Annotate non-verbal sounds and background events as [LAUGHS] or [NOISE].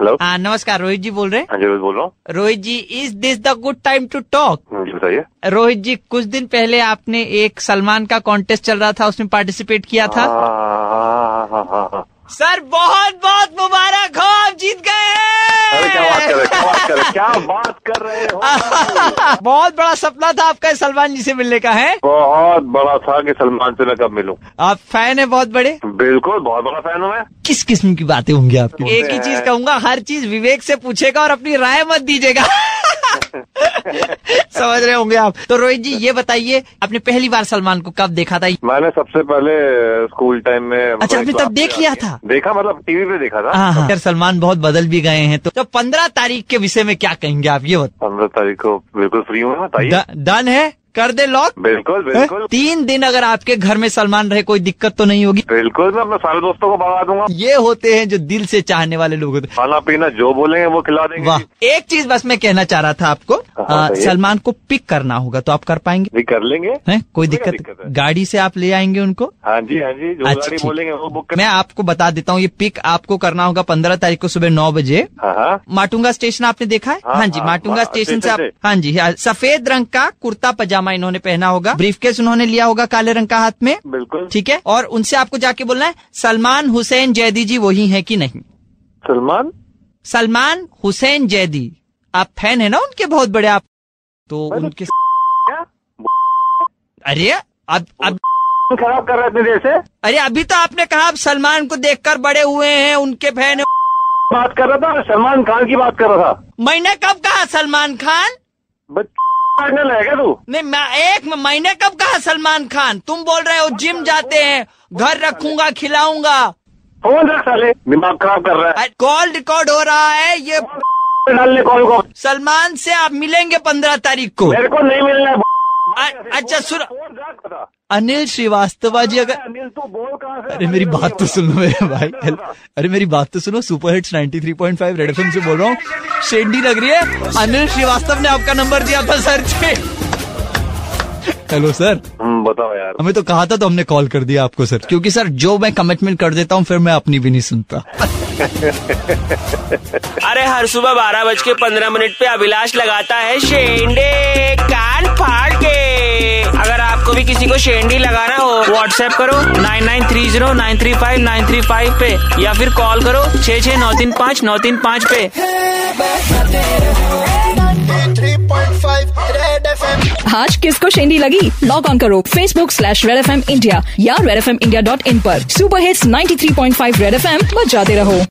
Hello हाँ नमस्कार रोहित जी बोल रहे हैं हाँ जी रोहित बोल रहा हूँ। Rohit ji is this the good time to talk हाँ जी बताइए। रोहित जी कुछ दिन पहले आपने एक सलमान का कॉन्टेस्ट चल रहा था उसमें पार्टिसिपेट किया था। हाँ, हाँ, हाँ, हाँ। सर बहुत बहुत मुबारक हो! [LAUGHS] क्या बात कर रहे हो? [LAUGHS] बहुत बड़ा सपना था आपका सलमान जी से मिलने का है? बहुत बड़ा था कि सलमान से मैं कब मिलूं। आप फ़ैन है बहुत बड़े? बिल्कुल बहुत बड़ा फ़ैन हूँ मैं। किस किस्म की बातें होंगी आपकी? एक ही चीज़ कहूँगा हर चीज़ विवेक से पूछेगा और अपनी राय मत दीजिएगा। समझ रहे होंगे आप। तो रोहित जी ये बताइए आपने पहली बार सलमान को कब देखा था? मैंने सबसे पहले स्कूल टाइम में अच्छा, आपने मतलब तब देख लिया था? देखा मतलब टीवी पे देखा था। हाँ हाँ। सलमान बहुत बदल भी गए हैं। तो, तो पंद्रह तारीख के विषय में क्या कहेंगे आप ये बताओ पंद्रह तारीख को बिल्कुल फ्री हूँ बताइए। डन है? कर दे लॉक। बिल्कुल बिल्कुल। तीन दिन अगर आपके घर में सलमान रहे कोई दिक्कत तो नहीं होगी? बिल्कुल मैं अपने सारे दोस्तों को भगा दूँगा। ये होते हैं जो दिल से चाहने वाले लोग होते खाना पीना जो बोलेंगे वो खिला देंगे। वाह। एक चीज़ बस मैं कहना चाह रहा था आपको हाँ, सलमान को पिक करना होगा तो आप कर पाएँगे? कर लेंगे। हैं? कोई दिक्कत? दिक्कत है? गाड़ी से आप ले आएँगे उनको? हाँ जी हाँ जी जो अच्छा, गाड़ी बोलेंगे वो बुक कर मैं आपको बता देता हूँ ये पिक आपको करना होगा पंद्रह तारीख को सुबह नौ बजे। हाँ हाँ। माटुंगा स्टेशन आपने देखा है? हाँ, हाँ जी माटुंगा स्टेशन से आप हाँ जी सफ़ेद रंग का कुर्ता पजामा इन्होंने पहना होगा। ब्रीफकेस उन्होंने लिया होगा काले रंग का हाथ में। बिल्कुल। ठीक है? और उनसे आपको जाके बोलना है सलमान हुसैन जैदी जी वही है कि नहीं? सलमान? सलमान हुसैन जैदी। आप फ़ैन है ना उनके बहुत बड़े आप? तो तो उनके अरे अब अब खराब कर रहे देर से अरे अभी तो आपने कहा आप सलमान को देखकर बड़े हुए हैं उनके फ़ैन बात कर रहा था सलमान खान की बात कर रहा था। मैंने कब कहा सलमान खान? बच्चे है क्या तू? नहीं मैं एक महीने कब कहा सलमान खान? तुम बोल रहे हो जिम जाते हैं घर रखूँगा खिलाऊँगा। फ़ोन रख साले? दिमाग खराब कर रहा है। कॉल रिकॉर्ड हो रहा है ये डालने कॉल को। सलमान से आप मिलेंगे पंद्रह तारीख को। मेरे को नहीं मिलना है। अच्छा सुनो। अनिल श्रीवास्तव जी अगर अनिल तू बोल कहाँ अरे मेरी बात तो सुनो मेरे भाई। अरे मेरी बात तो सुनो सुपर हिट्स 93.5 रेड एफएम से बोल रहा हूँ। शेंडी लग रही है। अनिल श्रीवास्तव ने आपका नंबर दिया था सर से हेलो सर। हम्म, बताओ यार। हमें तो कहा था तो हमने कॉल कर दिया आपको सर। क्योंकि सर जो मैं कमिटमेंट कर देता हूँ फिर मैं अपनी भी नहीं सुनता। अरे हर सुबह बारह बज के पंद्रह मिनट पे अभिलाष लगाता है शेंडे कान फाड़ शेंडी लगाना हो व्हाट्सएप करो nine nine three zero nine three five nine three five पे, या फिर कॉल करो छः छः नौ तीन पाँच, नौ तीन पाँच पे। 3.5 रेड एफएम आज किसको शेंडी लगी? लॉग ऑन करो Facebook slash Red F M India या Red F M India dot in पर। Super hits 93.5 Red F M बजाते रहो।